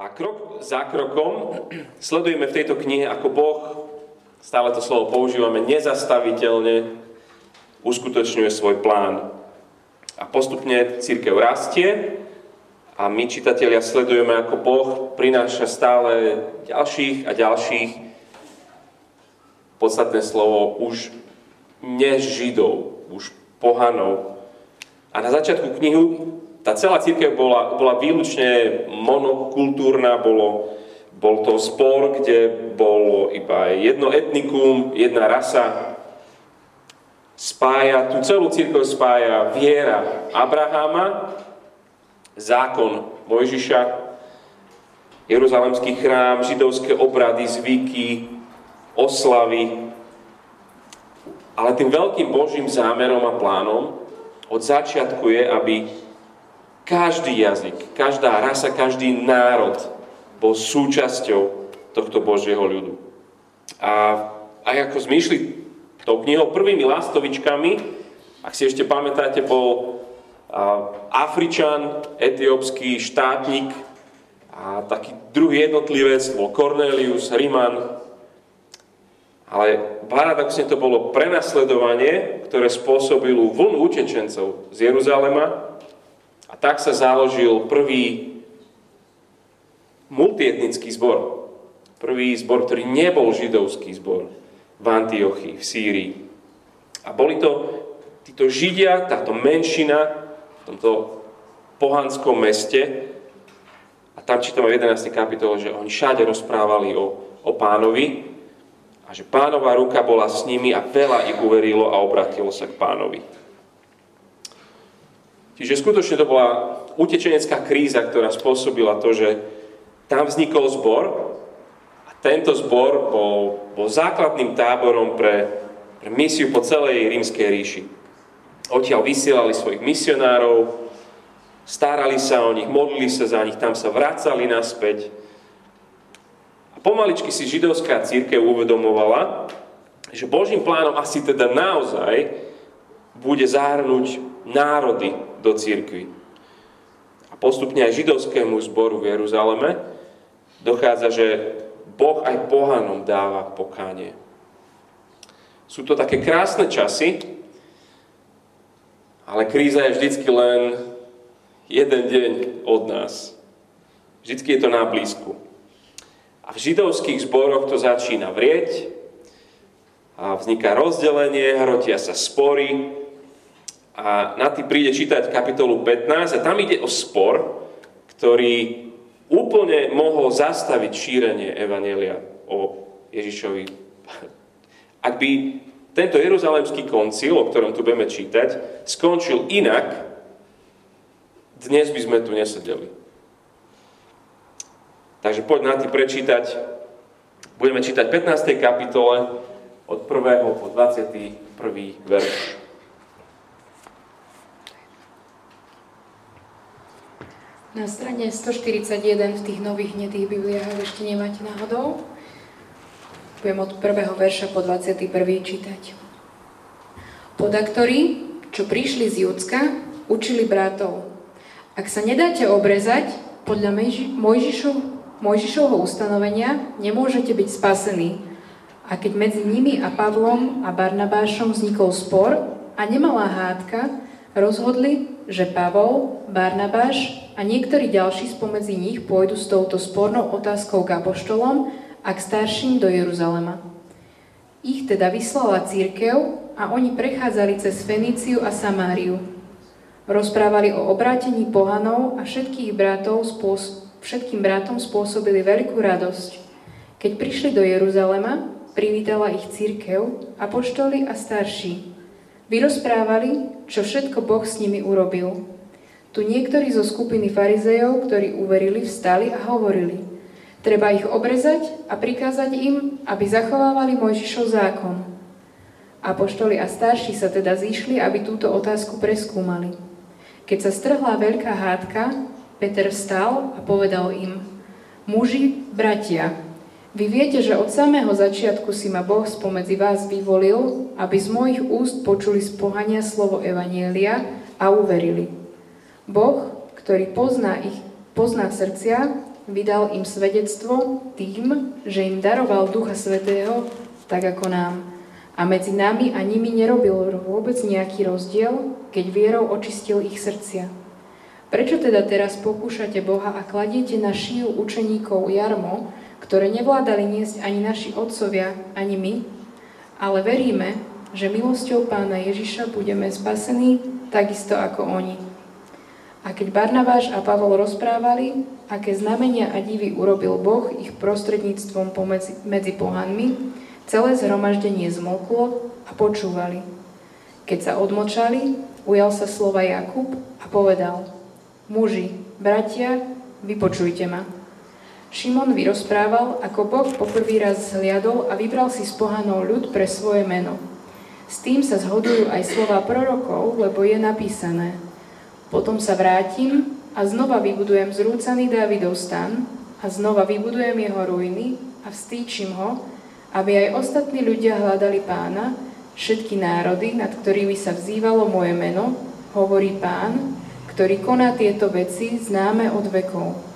A krok za krokom sledujeme v tejto knihe, ako Boh, stále to slovo používame, nezastaviteľne uskutočňuje svoj plán. A postupne církev rastie a my, čitatelia, sledujeme, ako Boh prináša stále ďalších a ďalších podstatné slovo už než Židov, už pohanov. A na začiatku knihu tá celá církev bola, bola výlučne monokultúrna, bolo, bol to spor, kde bolo iba jedno etnikum, jedna rasa. Spája, tú celú církev spája viera Abraháma, zákon Mojžiša, Jeruzalemský chrám, židovské obrady, zvyky, oslavy. Ale tým veľkým Božím zámerom a plánom od začiatku je, aby každý jazyk, každá rasa, každý národ bol súčasťou tohto Božieho ľudu. A aj ako zmýšli tou knihou prvými lastovičkami, ak si ešte pamätáte, bol Afričan, etiópsky štátnik a taký druhý jednotlivec bol Cornelius, Riman. Ale paradoxne to bolo prenasledovanie, ktoré spôsobilo vlnu utečencov z Jeruzalema a tak sa založil prvý multietnický zbor. Prvý zbor, ktorý nebol židovský zbor v Antiochii, v Sýrii. A boli to títo židia, táto menšina v tomto pohanskom meste. A tam čítame v 11. kapitole, že oni všade rozprávali o, o pánovi a že pánova ruka bola s nimi a veľa ich uverilo a obratilo sa k pánovi. Čiže skutočne to bola utečenecká kríza, ktorá spôsobila to, že tam vznikol zbor a tento zbor bol, bol základným táborom pre, pre misiu po celej rímskej ríši. Odtiaľ vysielali svojich misionárov, starali sa o nich, modlili sa za nich, tam sa vracali naspäť. A pomaličky si židovská církev uvedomovala, že Božím plánom asi teda naozaj bude zahrnúť národy do církvy. A postupne aj židovskému zboru v Jeruzaleme dochádza, že Boh aj pohanom dáva pokánie. Sú to také krásne časy, ale kríza je vždycky len jeden deň od nás. Vždycky je to na blízku. A v židovských zboroch to začína vrieť, a vzniká rozdelenie, hrotia sa spory, a na tým príde čítať kapitolu 15 a tam ide o spor, ktorý úplne mohol zastaviť šírenie Evanelia o Ježišovi. Ak by tento Jeruzalemský koncil, o ktorom tu budeme čítať, skončil inak, dnes by sme tu nesedeli. Takže poď na tým prečítať. Budeme čítať 15. kapitole od 1. po 21. verš. Na strane 141 v tých nových hnedých Bibliách, ešte nemáte náhodou, budem od prvého verša po 21. čítať. Podaktori, čo prišli z Judska, učili bratov. Ak sa nedáte obrezať, podľa Mojžišov, Mojžišovho ustanovenia nemôžete byť spasení. A keď medzi nimi a Pavlom a Barnabášom vznikol spor a nemalá hádka, rozhodli, že Pavol, Barnabáš a niektorí ďalší spomedzi nich pôjdu s touto spornou otázkou k apoštolom a k starším do Jeruzalema. Ich teda vyslala církev a oni prechádzali cez Feníciu a Samáriu. Rozprávali o obrátení pohanov a všetkých bratov spôs- všetkým bratom spôsobili veľkú radosť. Keď prišli do Jeruzalema, privítala ich církev, apoštoli a starší. Vyrozprávali, čo všetko Boh s nimi urobil. Tu niektorí zo skupiny farizejov, ktorí uverili, vstali a hovorili, treba ich obrezať a prikázať im, aby zachovávali Mojžišov zákon. Apoštoli a starší sa teda zišli, aby túto otázku preskúmali. Keď sa strhla veľká hádka, Peter vstal a povedal im, muži, bratia, vy viete, že od samého začiatku si ma Boh spomedzi vás vyvolil, aby z mojich úst počuli spohania slovo Evanielia a uverili. Boh, ktorý pozná ich, pozná srdcia, vydal im svedectvo tým, že im daroval Ducha Svetého, tak ako nám. A medzi nami a nimi nerobil vôbec nejaký rozdiel, keď vierou očistil ich srdcia. Prečo teda teraz pokúšate Boha a kladiete na šiju učeníkov jarmo, ktoré nevládali niesť ani naši otcovia, ani my, ale veríme, že milosťou pána Ježiša budeme spasení takisto ako oni. A keď Barnabáš a Pavol rozprávali, aké znamenia a divy urobil Boh ich prostredníctvom pomedzi, medzi pohanmi, celé zhromaždenie zmoklo a počúvali. Keď sa odmočali, ujal sa slova Jakub a povedal Muži, bratia, vypočujte ma. Šimon vyrozprával, ako Boh poprvý raz zhliadol a vybral si z pohanov ľud pre svoje meno. S tým sa zhodujú aj slova prorokov, lebo je napísané – potom sa vrátim a znova vybudujem zrúcaný Dávidov stan a znova vybudujem jeho ruiny a vstýčim ho, aby aj ostatní ľudia hľadali pána, všetky národy, nad ktorými sa vzývalo moje meno, hovorí pán, ktorý koná tieto veci známe od vekov.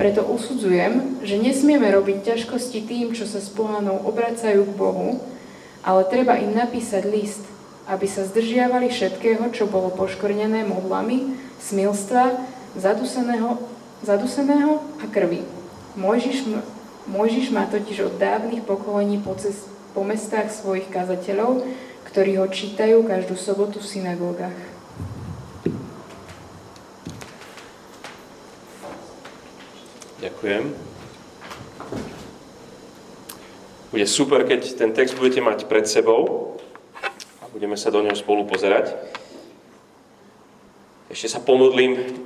Preto usudzujem, že nesmieme robiť ťažkosti tým, čo sa s pohanou obracajú k Bohu, ale treba im napísať list, aby sa zdržiavali všetkého, čo bolo poškornené modlami, smilstva, zaduseného, zaduseného a krvi. Mojžiš, Mojžiš má totiž od dávnych pokolení po, cest, po mestách svojich kazateľov, ktorí ho čítajú každú sobotu v synagógach. Ďakujem. Bude super, keď ten text budete mať pred sebou. Budeme sa do neho spolu pozerať. Ešte sa pomodlím.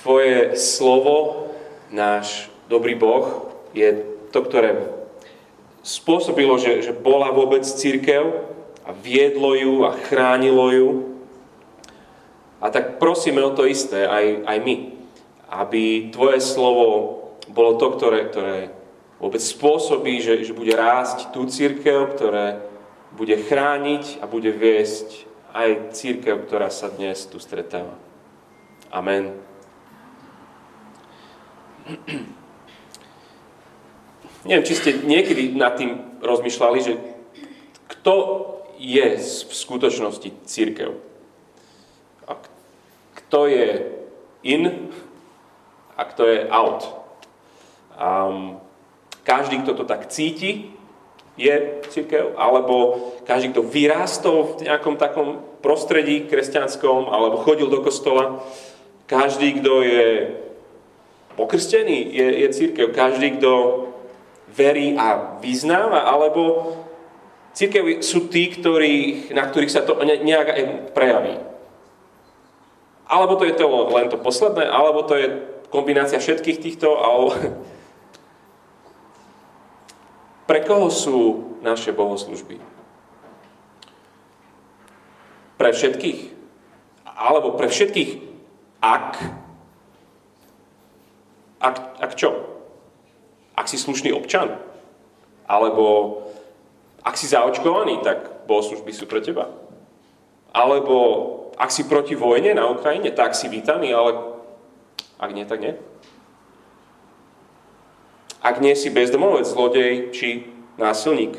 Tvoje slovo, náš dobrý Boh, je to, ktoré spôsobilo, že, že bola vôbec církev a viedlo ju a chránilo ju. A tak prosíme o to isté aj, aj my, aby Tvoje slovo bolo to, ktoré, ktoré vôbec spôsobí, že, že bude rásť tú církev, ktoré bude chrániť a bude viesť aj církev, ktorá sa dnes tu stretáva. Amen. Neviem, či ste niekedy nad tým rozmýšľali, že kto je v skutočnosti církev? A kto je in a kto je out? Um, každý, kto to tak cíti, je církev, alebo každý, kto vyrástol v nejakom takom prostredí kresťanskom, alebo chodil do kostola, každý, kto je pokrstený, je, je církev, každý, kto verí a vyznáva, alebo církev sú tí, ktorých, na ktorých sa to nejak prejaví. Alebo to je to len to posledné, alebo to je kombinácia všetkých týchto, alebo pre koho sú naše bohoslužby? Pre všetkých? Alebo pre všetkých ak? Ak, ak čo? Ak si slušný občan? Alebo ak si zaočkovaný, tak bohoslužby sú pre teba? Alebo ak si proti vojne na Ukrajine, tak si vítaný, ale ak nie, tak nie. Ak nie si bezdomovec, zlodej či násilník.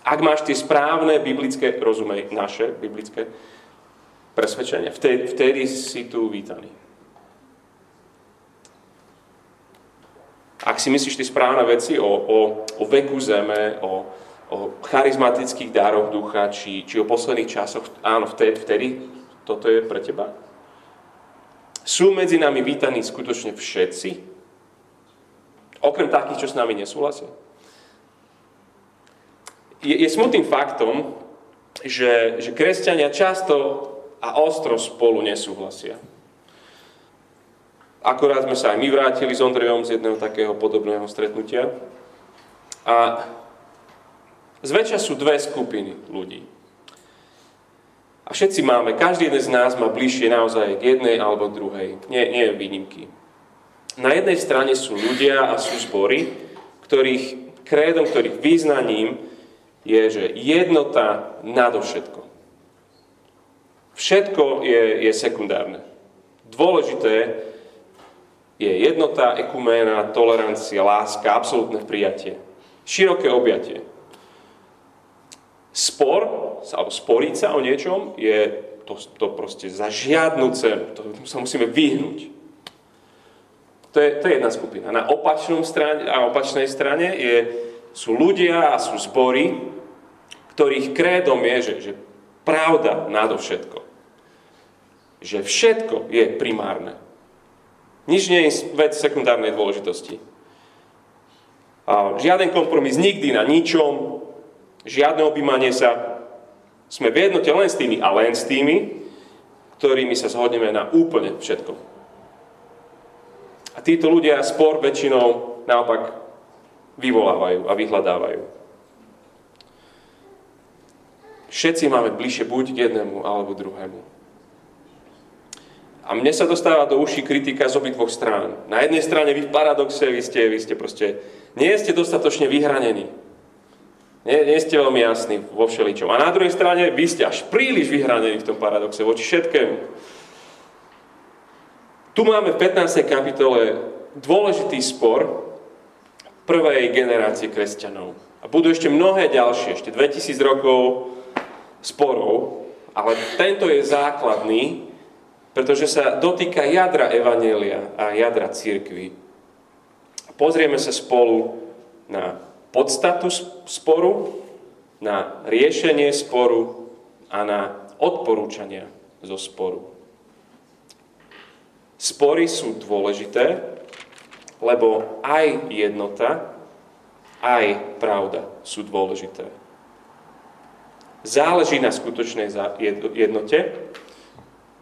Ak máš tie správne biblické, rozumej, naše biblické presvedčenia, vtedy, vtedy si tu vítaný. Ak si myslíš tie správne veci o, o, o veku zeme, o, o charizmatických dároch ducha, či, či o posledných časoch, áno, vtedy, vtedy toto je pre teba. Sú medzi nami vítaní skutočne všetci? Okrem takých, čo s nami nesúhlasia. Je, je smutným faktom, že, že kresťania často a ostro spolu nesúhlasia. Akorát sme sa aj my vrátili s Ondrejom z jedného takého podobného stretnutia. A zväčša sú dve skupiny ľudí. A všetci máme, každý jeden z nás má bližšie naozaj k jednej alebo druhej. Nie, nie je výnimky. Na jednej strane sú ľudia a sú zbory, ktorých krédom, ktorých význaním je, že jednota nadovšetko. Všetko je, je sekundárne. Dôležité je jednota, ekuména, tolerancia, láska, absolútne prijatie. Široké objatie. Spor, alebo sporiť sa o niečom, je to, to proste za žiadnu cenu. To, sa musíme vyhnúť. To je, to je jedna skupina. Na, strane, na opačnej strane je, sú ľudia a sú zbory, ktorých krédom je, že, že pravda nadovšetko. Že všetko je primárne. Nič nie je vec sekundárnej dôležitosti. A žiaden kompromis nikdy na ničom, žiadne objímanie sa, sme v jednote len s tými a len s tými, ktorými sa zhodneme na úplne všetko. A títo ľudia spor väčšinou naopak vyvolávajú a vyhľadávajú. Všetci máme bližšie buď k jednému alebo druhému. A mne sa dostáva do uší kritika z obidvoch strán. Na jednej strane vy v paradoxe, vy ste, vy ste proste, nie ste dostatočne vyhranení. Nie, nie ste veľmi jasní vo všeličom. A na druhej strane, vy ste až príliš vyhranení v tom paradoxe voči všetkému. Tu máme v 15. kapitole dôležitý spor prvej generácie kresťanov. A budú ešte mnohé ďalšie, ešte 2000 rokov sporov, ale tento je základný, pretože sa dotýka jadra Evanielia a jadra církvy. Pozrieme sa spolu na podstatu sporu, na riešenie sporu a na odporúčania zo sporu. Spory sú dôležité, lebo aj jednota, aj pravda sú dôležité. Záleží na skutočnej jednote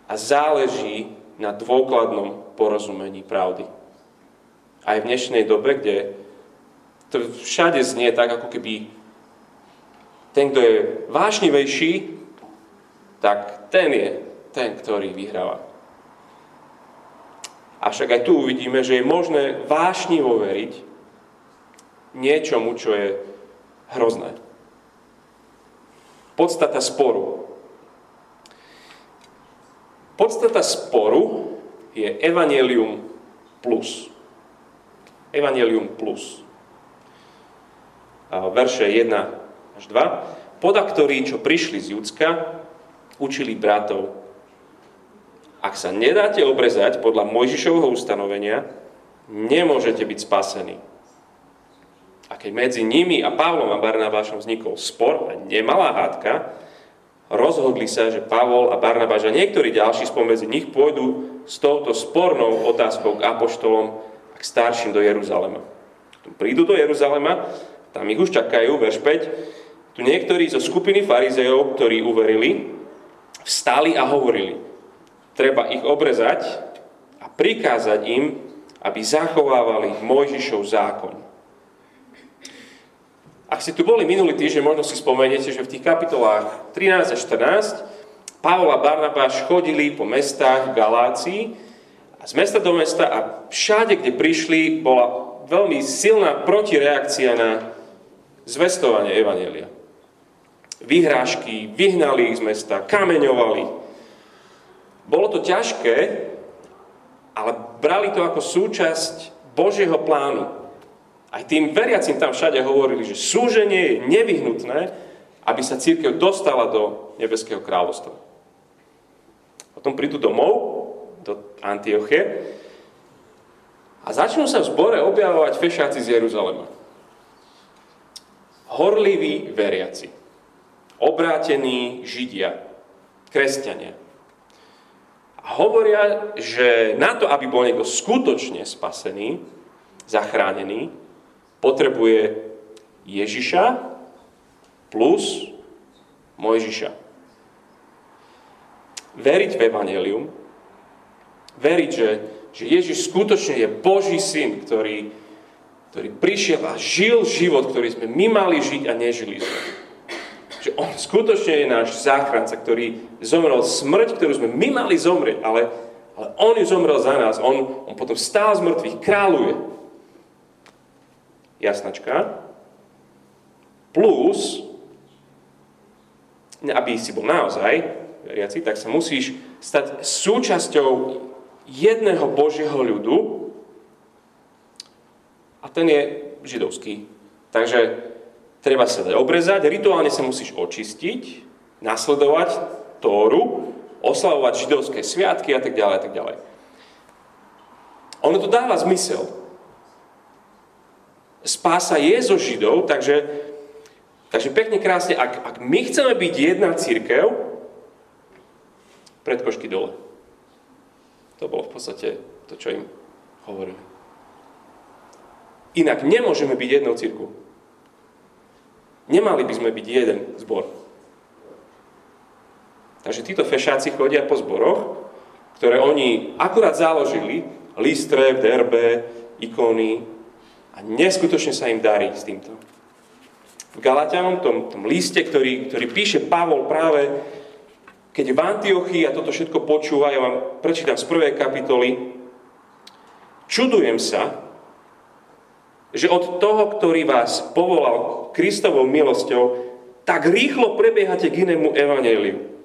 a záleží na dôkladnom porozumení pravdy. Aj v dnešnej dobe, kde to všade znie tak, ako keby ten, kto je vášnivejší, tak ten je ten, ktorý vyhráva. Avšak aj tu uvidíme, že je možné vášnivo veriť niečomu, čo je hrozné. Podstata sporu. Podstata sporu je Evangelium plus. Evangelium plus verše 1 až 2. Poda ktorí, čo prišli z Judska, učili bratov. Ak sa nedáte obrezať podľa Mojžišovho ustanovenia, nemôžete byť spasení. A keď medzi nimi a Pavlom a Barnabášom vznikol spor a nemalá hádka, rozhodli sa, že Pavol a Barnabáš a niektorí ďalší spomedzi nich pôjdu s touto spornou otázkou k apoštolom a k starším do Jeruzalema. Prídu do Jeruzalema tam ich už čakajú, verš 5. Tu niektorí zo skupiny farizejov, ktorí uverili, vstali a hovorili, treba ich obrezať a prikázať im, aby zachovávali Mojžišov zákon. Ak ste tu boli minulý týždeň, možno si spomeniete, že v tých kapitolách 13 a 14 Pavol a Barnabáš chodili po mestách v Galácii a z mesta do mesta a všade, kde prišli, bola veľmi silná protireakcia na zvestovanie Evanelia. Vyhrážky, vyhnali ich z mesta, kameňovali. Bolo to ťažké, ale brali to ako súčasť Božieho plánu. Aj tým veriacim tam všade hovorili, že súženie je nevyhnutné, aby sa církev dostala do nebeského kráľovstva. Potom prídu domov, do Antioche, a začnú sa v zbore objavovať fešáci z Jeruzalema horliví veriaci, obrátení židia, kresťania. A hovoria, že na to, aby bol niekto skutočne spasený, zachránený, potrebuje Ježiša plus Mojžiša. Veriť v Evangelium, veriť, že, že Ježiš skutočne je Boží syn, ktorý ktorý prišiel a žil život, ktorý sme my mali žiť a nežili sme. Že on skutočne je náš záchranca, ktorý zomrel smrť, ktorú sme my mali zomrieť, ale, ale on ju zomrel za nás. On, on potom stál z mŕtvych, kráľuje. Jasnačka. Plus, aby si bol naozaj veriaci, tak sa musíš stať súčasťou jedného Božieho ľudu, a ten je židovský. Takže treba sa dať obrezať, rituálne sa musíš očistiť, nasledovať Tóru, oslavovať židovské sviatky a tak ďalej a tak ďalej. Ono to dáva zmysel. Spása je zo Židov, takže, takže pekne krásne, ak, ak my chceme byť jedna církev, predkošky dole. To bolo v podstate to, čo im hovorili. Inak nemôžeme byť jednou círku. Nemali by sme byť jeden zbor. Takže títo fešáci chodia po zboroch, ktoré oni akurát založili, listre, derbe, ikony, a neskutočne sa im darí s týmto. V Galatianom, tom, tom liste, ktorý, ktorý píše Pavol práve, keď v Antiochii a toto všetko počúva, ja vám prečítam z prvej kapitoly, čudujem sa, že od toho, ktorý vás povolal Kristovou milosťou, tak rýchlo prebiehate k inému evaneliu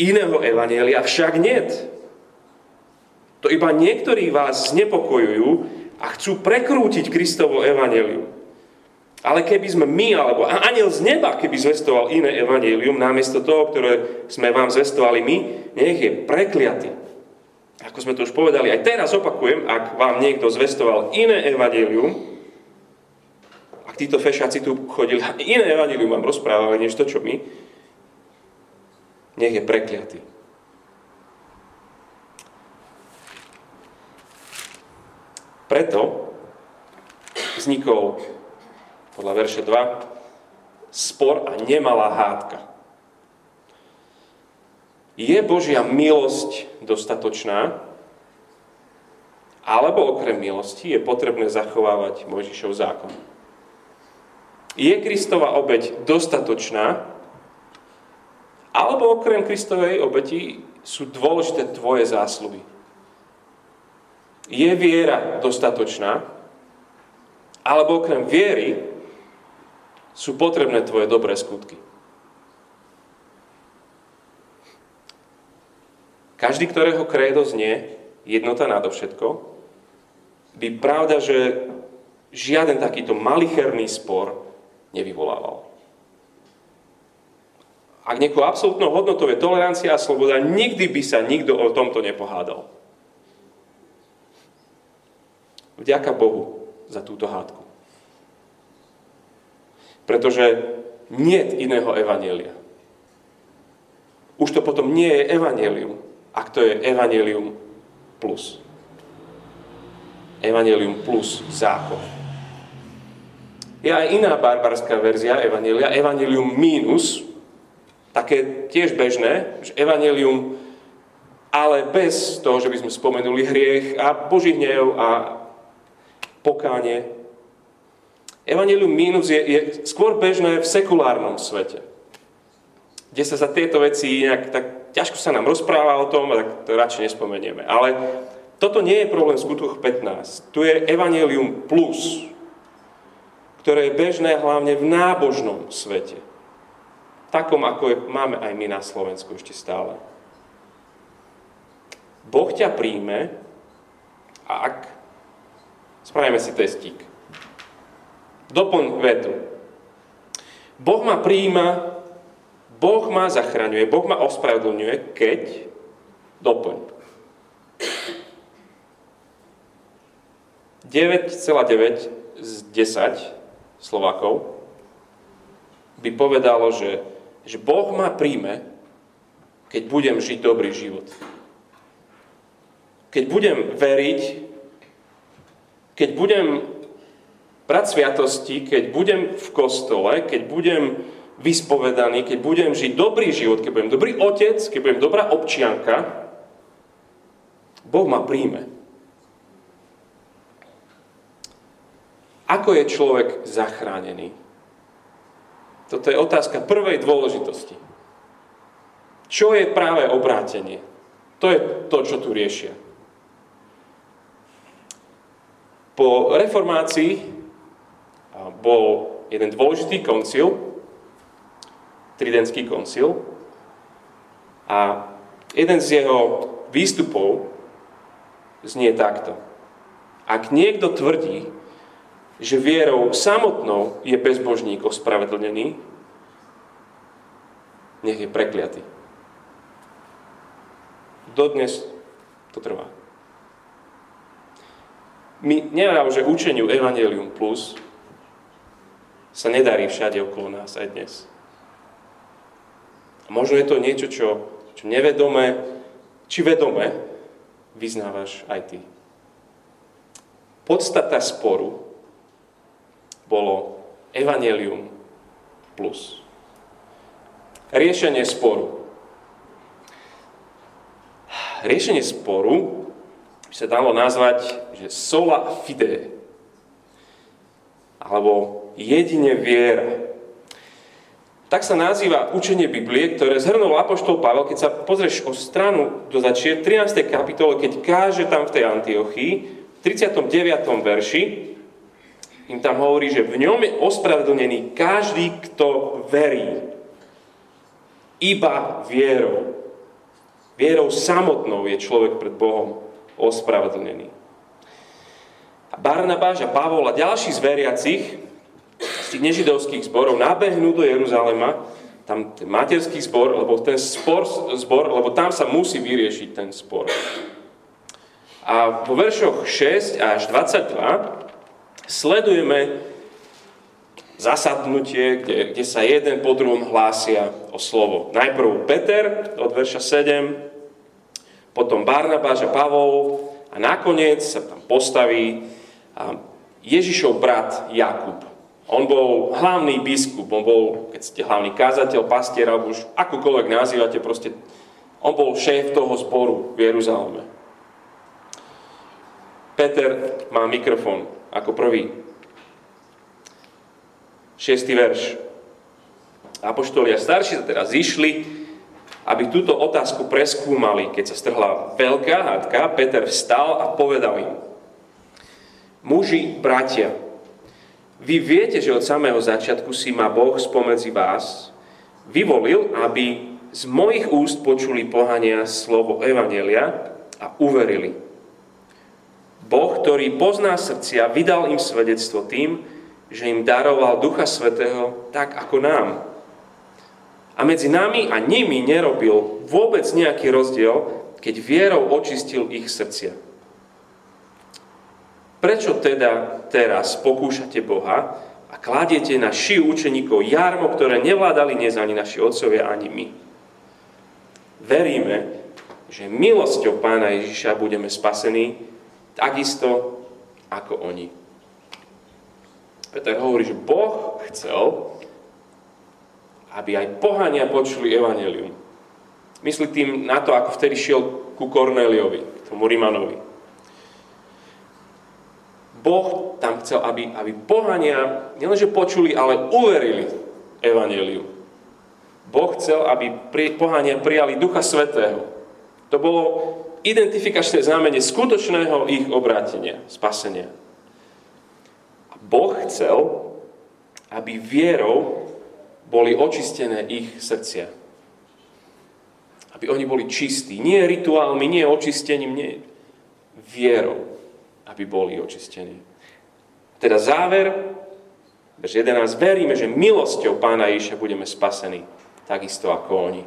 iného evanielia však niet. To iba niektorí vás znepokojujú a chcú prekrútiť Kristovo evanelium. Ale keby sme my, alebo aniel z neba, keby zvestoval iné evanelium, namiesto toho, ktoré sme vám zvestovali my, nech je prekliatý. Ako sme to už povedali, aj teraz opakujem, ak vám niekto zvestoval iné evanelium, ak títo fešáci tu chodili a iné evanelium vám rozprávali, než to, čo my, nech je prekliatý. Preto vznikol podľa verše 2 spor a nemalá hádka. Je Božia milosť dostatočná, alebo okrem milosti je potrebné zachovávať Mojžišov zákon. Je Kristova obeď dostatočná, alebo okrem Kristovej obeti sú dôležité tvoje zásluhy. Je viera dostatočná? Alebo okrem viery sú potrebné tvoje dobré skutky? Každý, ktorého krédo znie jednota nadovšetko, by pravda, že žiaden takýto malicherný spor nevyvolával. Ak niekoho absolútnou hodnotou je tolerancia a sloboda, nikdy by sa nikto o tomto nepohádal. Vďaka Bohu za túto hádku. Pretože nie iného evanielia. Už to potom nie je evanelium, ak to je evanelium plus. Evangelium plus zákon. Je aj iná barbarská verzia evanelia, evanelium minus, také tiež bežné, že evanelium, ale bez toho, že by sme spomenuli hriech a Boží hnev a pokánie. Evangelium mínus je, je skôr bežné v sekulárnom svete, kde sa za tieto veci nejak tak ťažko sa nám rozpráva o tom, tak to radšej nespomenieme. Ale toto nie je problém skutkoch 15. Tu je Evangelium plus, ktoré je bežné hlavne v nábožnom svete takom, ako je, máme aj my na Slovensku ešte stále. Boh ťa príjme, ak spravíme si testík. Doplň vetu. Boh ma príjma, Boh ma zachraňuje, Boh ma ospravedlňuje, keď doplň. 9,9 z 10 Slovákov by povedalo, že že Boh ma príjme, keď budem žiť dobrý život. Keď budem veriť, keď budem brať sviatosti, keď budem v kostole, keď budem vyspovedaný, keď budem žiť dobrý život, keď budem dobrý otec, keď budem dobrá občianka, Boh ma príjme. Ako je človek zachránený? Toto je otázka prvej dôležitosti. Čo je práve obrátenie? To je to, čo tu riešia. Po reformácii bol jeden dôležitý koncil, Tridentský koncil, a jeden z jeho výstupov znie takto. Ak niekto tvrdí, že vierou samotnou je bezbožník ospravedlnený, nech je prekliatý. Dodnes to trvá. My neviem, že učeniu Evangelium Plus sa nedarí všade okolo nás aj dnes. A možno je to niečo, čo, čo nevedome, či vedome vyznávaš aj ty. Podstata sporu bolo Evangelium plus. Riešenie sporu. Riešenie sporu by sa dalo nazvať, že sola fide, alebo jedine viera. Tak sa nazýva učenie Biblie, ktoré zhrnul Apoštol Pavel, keď sa pozrieš o stranu do začie 13. kapitole, keď káže tam v tej Antiochii, v 39. verši, im tam hovorí, že v ňom je ospravedlnený každý, kto verí. Iba vierou. Vierou samotnou je človek pred Bohom ospravedlnený. A Barnabáš a Pavol a ďalší z veriacich nežidovských zborov nabehnú do Jeruzalema, tam ten materský zbor, lebo ten spor, zbor, lebo tam sa musí vyriešiť ten spor. A vo veršoch 6 až 22 sledujeme zasadnutie, kde, kde sa jeden po druhom hlásia o slovo. Najprv Peter od verša 7, potom Barnabáš a Pavol a nakoniec sa tam postaví Ježišov brat Jakub. On bol hlavný biskup, on bol, keď ste hlavný kázateľ, pastier, alebo už akokoľvek nazývate, proste on bol šéf toho zboru v Jeruzaleme. Peter má mikrofón ako prvý. Šiestý verš. Apoštoli a starší sa teraz zišli, aby túto otázku preskúmali. Keď sa strhla veľká hádka, Peter vstal a povedal im, muži, bratia, vy viete, že od samého začiatku si ma Boh spomedzi vás vyvolil, aby z mojich úst počuli pohania slovo Evanelia a uverili. Boh, ktorý pozná srdcia, vydal im svedectvo tým, že im daroval Ducha Svetého tak ako nám. A medzi nami a nimi nerobil vôbec nejaký rozdiel, keď vierou očistil ich srdcia. Prečo teda teraz pokúšate Boha a kladiete na šiu učeníkov jarmo, ktoré nevládali dnes ani naši otcovia, ani my? Veríme, že milosťou Pána Ježiša budeme spasení takisto ako oni. Peter hovorí, že Boh chcel, aby aj pohania počuli evanelium. Myslí tým na to, ako vtedy šiel ku Korneliovi, k tomu Rimanovi. Boh tam chcel, aby, aby pohania nielenže počuli, ale uverili Evangeliu. Boh chcel, aby pri, pohania prijali Ducha Svetého. To bolo identifikačné znamenie skutočného ich obrátenia, spasenia. Boh chcel, aby vierou boli očistené ich srdcia. Aby oni boli čistí. Nie rituálmi, nie očistením, nie vierou aby boli očistení. Teda záver, verš 11, veríme, že milosťou Pána Ježiša budeme spasení, takisto ako oni.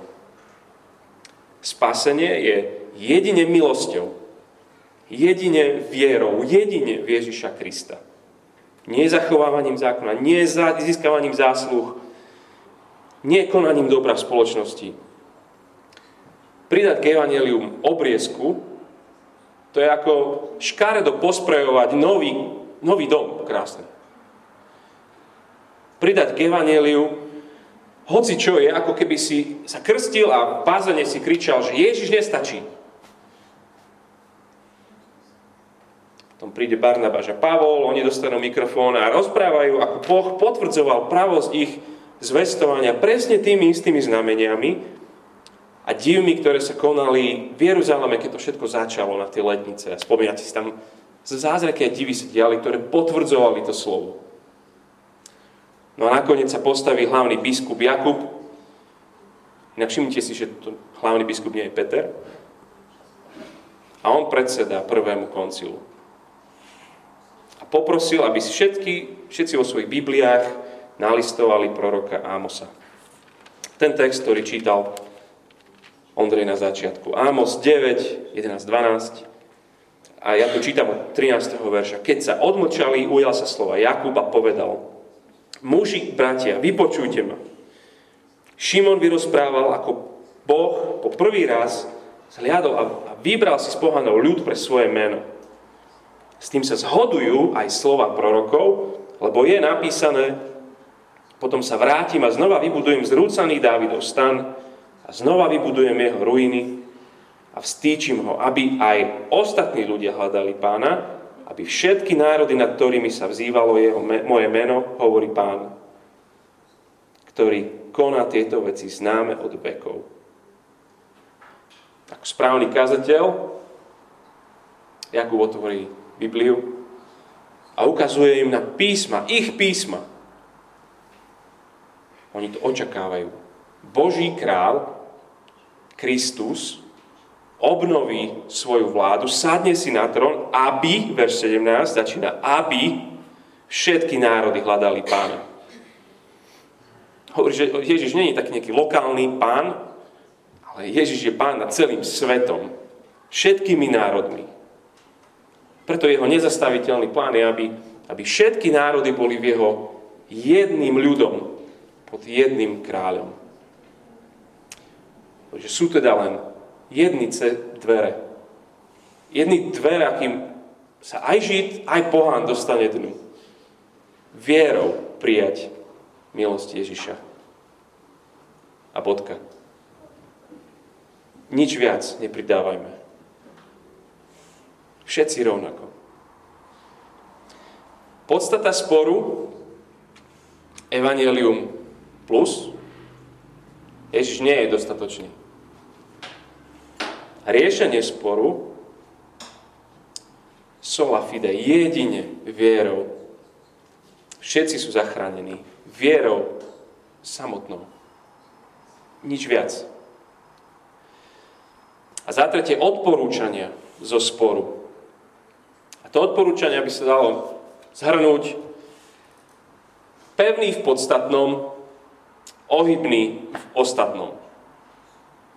Spasenie je jedine milosťou, jedine vierou, jedine v Ježiša Krista. Nie zachovávaním zákona, nie získavaním zásluh, nie konaním dobra v spoločnosti. Pridať k evanelium obriezku to je ako škaredo posprejovať nový, nový dom, krásny. Pridať k evaneliu, hoci čo je, ako keby si sa krstil a v bázene si kričal, že Ježiš nestačí. Potom príde Barnabáš a Pavol, oni dostanú mikrofón a rozprávajú, ako Boh potvrdzoval pravosť ich zvestovania presne tými istými znameniami, a divmi, ktoré sa konali v Jeruzaleme, keď to všetko začalo na tie letnice. A spomínate si tam zázraky a divy sa diali, ktoré potvrdzovali to slovo. No a nakoniec sa postaví hlavný biskup Jakub. Inak všimnite si, že to hlavný biskup nie je Peter. A on predseda prvému koncilu. poprosil, aby si všetky, všetci vo svojich Bibliách nalistovali proroka Ámosa. Ten text, ktorý čítal Ondrej na začiatku. Ámos 9, 11, 12. A ja tu čítam od 13. verša. Keď sa odmlčali, ujal sa slova Jakub a povedal, muži, bratia, vypočujte ma. Šimon vyrozprával, ako Boh po prvý raz zhliadol a vybral si z pohanov ľud pre svoje meno. S tým sa zhodujú aj slova prorokov, lebo je napísané, potom sa vrátim a znova vybudujem zrúcaný Dávidov stan a znova vybudujem jeho ruiny a vstýčim ho, aby aj ostatní ľudia hľadali pána, aby všetky národy, nad ktorými sa vzývalo jeho, moje meno, hovorí pán, ktorý koná tieto veci známe od vekov. Ako správny kazateľ, Jakub otvorí Bibliu a ukazuje im na písma, ich písma. Oni to očakávajú. Boží král, Kristus, obnoví svoju vládu, sadne si na trón, aby, verš 17 začína, aby všetky národy hľadali pána. Hovorí, že Ježiš nie je taký nejaký lokálny pán, ale Ježiš je pán nad celým svetom, všetkými národmi. Preto jeho nezastaviteľný plán je, aby, aby všetky národy boli v jeho jedným ľudom, pod jedným kráľom. Takže sú teda len jednice dvere. Jedny dvere, akým sa aj žid, aj pohán dostane dnu. Vierou prijať milosť Ježiša. A bodka. Nič viac nepridávajme. Všetci rovnako. Podstata sporu Evangelium plus Ježiš nie je dostatočný. Riešenie sporu sola fide jedine vierou. Všetci sú zachránení. Vierou samotnou. Nič viac. A za tretie odporúčania zo sporu. To odporúčanie by sa dalo zhrnúť pevný v podstatnom, ohybný v ostatnom.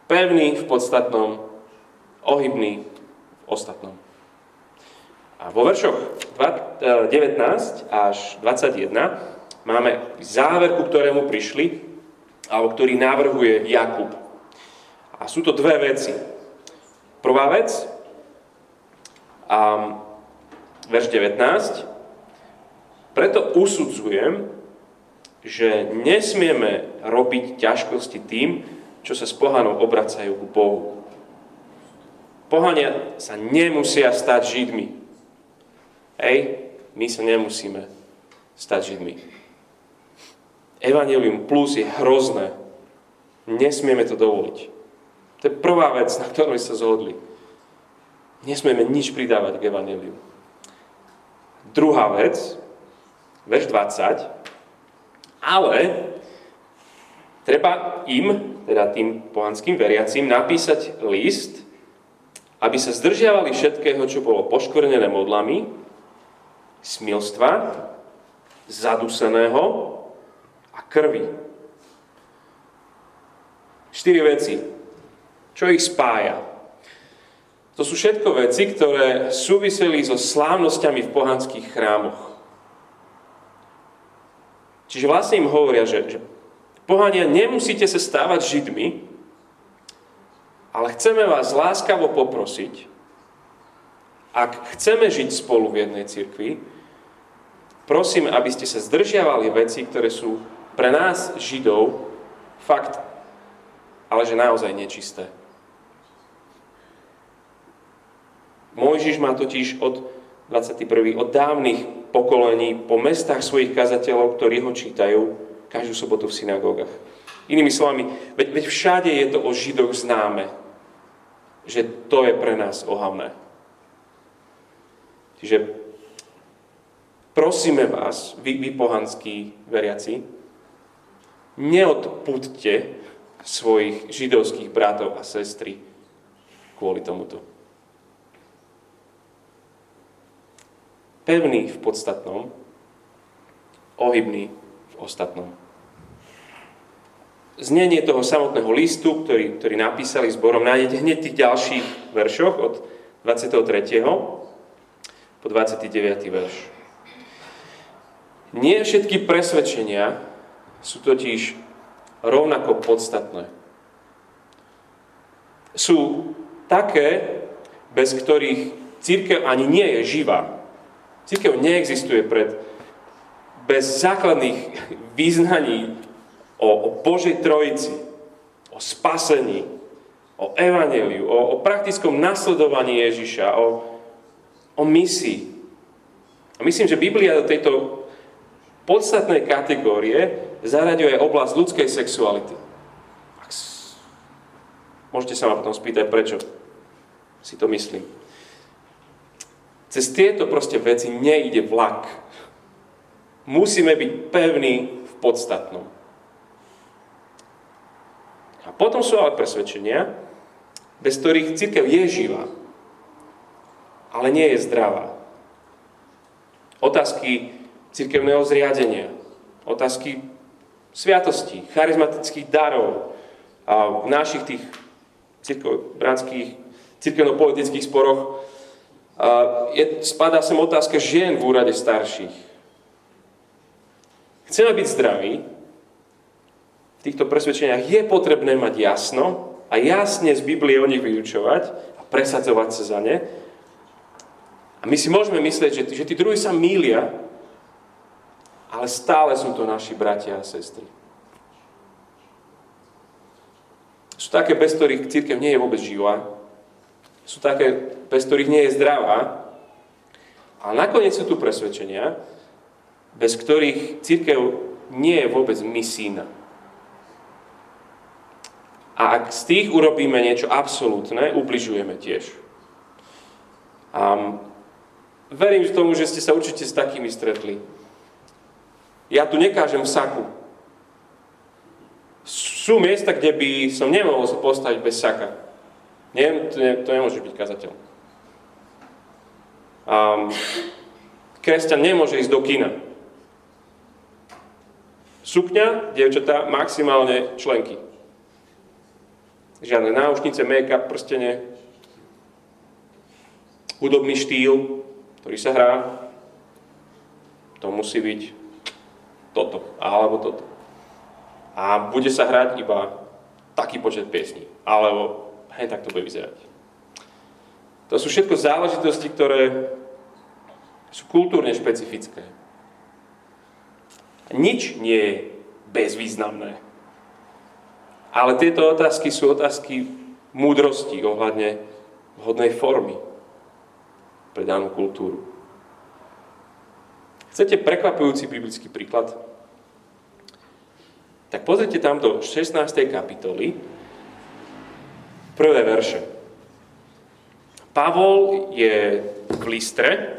Pevný v podstatnom, ohybný v ostatnom. A vo veršoch 19 e, až 21 máme záver, ku ktorému prišli, alebo ktorý navrhuje Jakub. A sú to dve veci. Prvá vec, a verš 19. Preto usudzujem, že nesmieme robiť ťažkosti tým, čo sa s pohanou obracajú k Bohu. Pohania sa nemusia stať Židmi. Hej, my sa nemusíme stať Židmi. Evangelium plus je hrozné. Nesmieme to dovoliť. To je prvá vec, na ktorej sa zhodli. Nesmieme nič pridávať k Evangeliu. Druhá vec, verš 20, ale treba im, teda tým pohanským veriacím, napísať list, aby sa zdržiavali všetkého, čo bolo poškvrnené modlami, smilstva, zaduseného a krvi. Štyri veci. Čo ich spája? To sú všetko veci, ktoré súviseli so slávnosťami v pohanských chrámoch. Čiže vlastne im hovoria, že, že pohania nemusíte sa stávať židmi, ale chceme vás láskavo poprosiť, ak chceme žiť spolu v jednej cirkvi, prosím, aby ste sa zdržiavali veci, ktoré sú pre nás, Židov, fakt, ale že naozaj nečisté. Mojžiš má totiž od 21. od dávnych pokolení po mestách svojich kazateľov, ktorí ho čítajú každú sobotu v synagógach. Inými slovami, veď, veď všade je to o Židoch známe, že to je pre nás ohavné. Čiže prosíme vás, vy, vy pohanskí veriaci, neodpúďte svojich židovských bratov a sestry kvôli tomuto. pevný v podstatnom, ohybný v ostatnom. Znenie toho samotného listu, ktorý, ktorý napísali zborom, nájdete hneď v tých ďalších veršoch od 23. po 29. verš. Nie všetky presvedčenia sú totiž rovnako podstatné. Sú také, bez ktorých církev ani nie je živá. Církev neexistuje pred, bez základných význaní o, o Božej Trojici, o spasení, o evaneliu, o, o praktickom nasledovaní Ježiša, o, o misii. A myslím, že Biblia do tejto podstatnej kategórie zaraďuje oblasť ľudskej sexuality. Môžete sa ma potom spýtať, prečo si to myslím. Cez tieto proste veci nejde vlak. Musíme byť pevní v podstatnom. Potom sú ale presvedčenia, bez ktorých církev je živá, ale nie je zdravá. Otázky církevného zriadenia, otázky sviatostí, charizmatických darov a v našich tých církevno-politických církevno sporoch a je, spadá sem otázka žien v úrade starších. Chceme byť zdraví, týchto presvedčeniach je potrebné mať jasno a jasne z Biblie o nich vyučovať a presadzovať sa za ne. A my si môžeme myslieť, že, že tí druhí sa mília, ale stále sú to naši bratia a sestry. Sú také, bez ktorých církev nie je vôbec živá. Sú také, bez ktorých nie je zdravá. A nakoniec sú tu presvedčenia, bez ktorých církev nie je vôbec misína. A ak z tých urobíme niečo absolútne, ubližujeme tiež. A verím tomu, že ste sa určite s takými stretli. Ja tu nekážem saku. Sú miesta, kde by som nemohol sa postaviť bez saka. Nie, to, ne, to nemôže byť kazateľ. Um, kresťan nemôže ísť do kina. Sukňa, dievčatá, maximálne členky. Žiadne náušnice, make-up, prstenie. Hudobný štýl, ktorý sa hrá. To musí byť toto, alebo toto. A bude sa hrať iba taký počet piesní. Alebo hej, tak to bude vyzerať. To sú všetko záležitosti, ktoré sú kultúrne špecifické. Nič nie je bezvýznamné. Ale tieto otázky sú otázky múdrosti ohľadne vhodnej formy pre danú kultúru. Chcete prekvapujúci biblický príklad? Tak pozrite tam do 16. kapitoly, prvé verše. Pavol je v Listre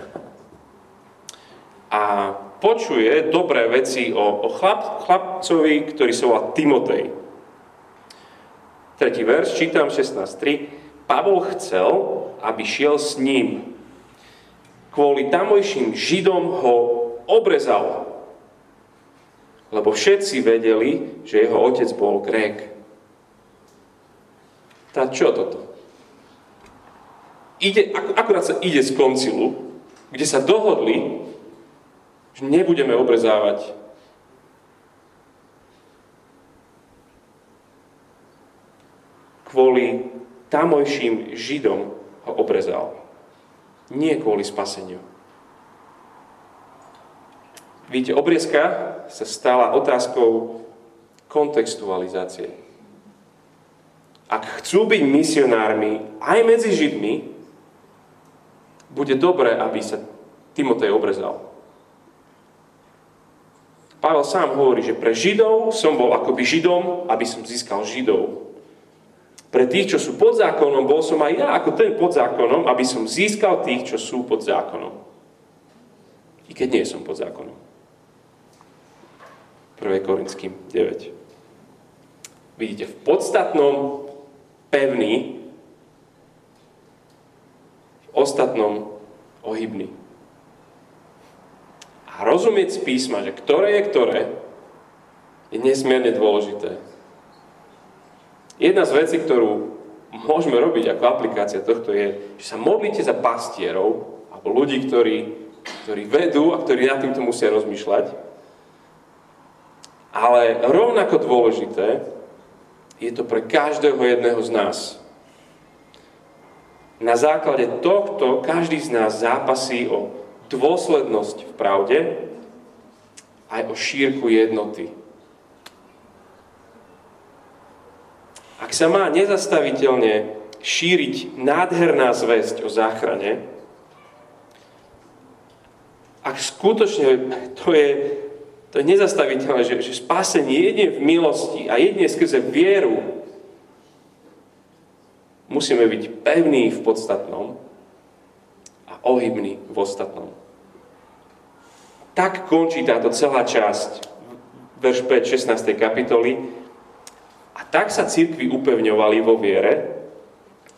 a počuje dobré veci o, o chlap, chlapcovi, ktorý sa volá Timotej. Tretí verš, čítam 16.3. Pavol chcel, aby šiel s ním. Kvôli tamojším Židom ho obrezal, lebo všetci vedeli, že jeho otec bol Grék. Tá čo toto? Ide, akurát sa ide z koncilu, kde sa dohodli, že nebudeme obrezávať kvôli tamojším Židom ho obrezal. Nie kvôli spaseniu. Víte, obriezka sa stala otázkou kontextualizácie. Ak chcú byť misionármi aj medzi Židmi, bude dobré, aby sa Timotej obrezal. Pavel sám hovorí, že pre Židov som bol akoby Židom, aby som získal Židov. Pre tých, čo sú pod zákonom, bol som aj ja ako ten pod zákonom, aby som získal tých, čo sú pod zákonom. I keď nie som pod zákonom. 1. Korinským 9. Vidíte, v podstatnom pevný, v ostatnom ohybný. A rozumieť z písma, že ktoré je ktoré, je nesmierne dôležité. Jedna z vecí, ktorú môžeme robiť ako aplikácia tohto je, že sa modlíte za pastierov, alebo ľudí, ktorí, ktorí vedú a ktorí nad týmto musia rozmýšľať. Ale rovnako dôležité je to pre každého jedného z nás. Na základe tohto každý z nás zápasí o dôslednosť v pravde aj o šírku jednoty. Ak sa má nezastaviteľne šíriť nádherná zväzť o záchrane, ak skutočne to je, to je nezastaviteľné, že, že spásenie jedine v milosti a jedine skrze vieru musíme byť pevní v podstatnom a ohybní v ostatnom. Tak končí táto celá časť, verš 5, 16. kapitoly. Tak sa církvy upevňovali vo viere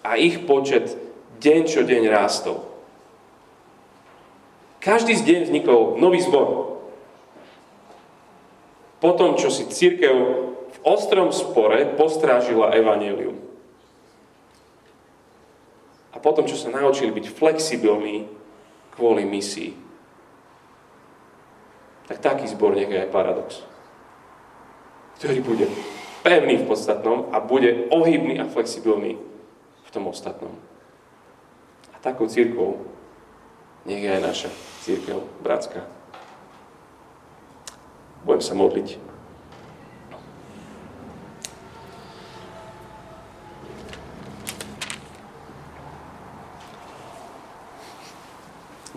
a ich počet deň čo deň rástol. Každý z deň vznikol nový zbor. Po tom, čo si církev v ostrom spore postrážila evanelium. A potom, čo sa naučili byť flexibilní kvôli misii. Tak taký zbor nech je aj paradox. Ktorý bude pevný v podstatnom a bude ohybný a flexibilný v tom ostatnom. A takou církvou nech je aj naša církev bratská. Budem sa modliť.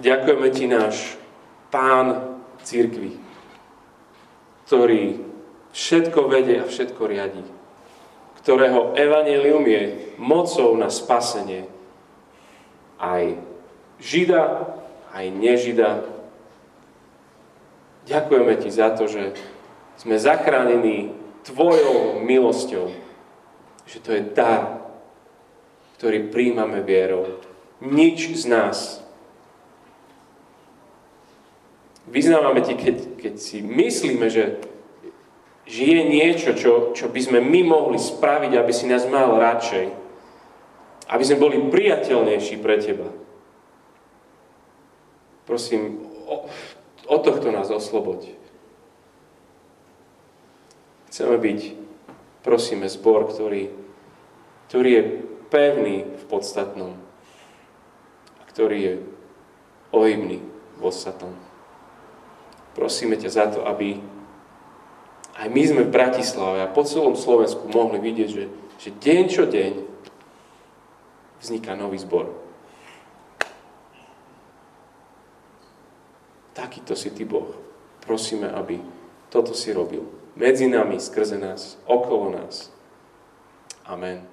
Ďakujeme Ti, náš Pán církvy, ktorý všetko vedie a všetko riadi, ktorého evanelium je mocou na spasenie aj Žida, aj nežida. Ďakujeme Ti za to, že sme zachránení Tvojou milosťou, že to je dar, ktorý príjmame vierou. Nič z nás. Vyznávame Ti, keď, keď si myslíme, že, že je niečo, čo, čo by sme my mohli spraviť, aby si nás mal radšej. Aby sme boli priateľnejší pre Teba Prosím, o, o tohto nás osloboď. Chceme byť, prosíme, zbor, ktorý, ktorý je pevný v podstatnom a ktorý je ohybný v ostatnom. Prosíme ťa za to, aby aj my sme v Bratislave a po celom Slovensku mohli vidieť, že, že deň čo deň vzniká nový zbor. Takýto si Ty Boh. Prosíme, aby toto si robil. Medzi nami, skrze nás, okolo nás. Amen.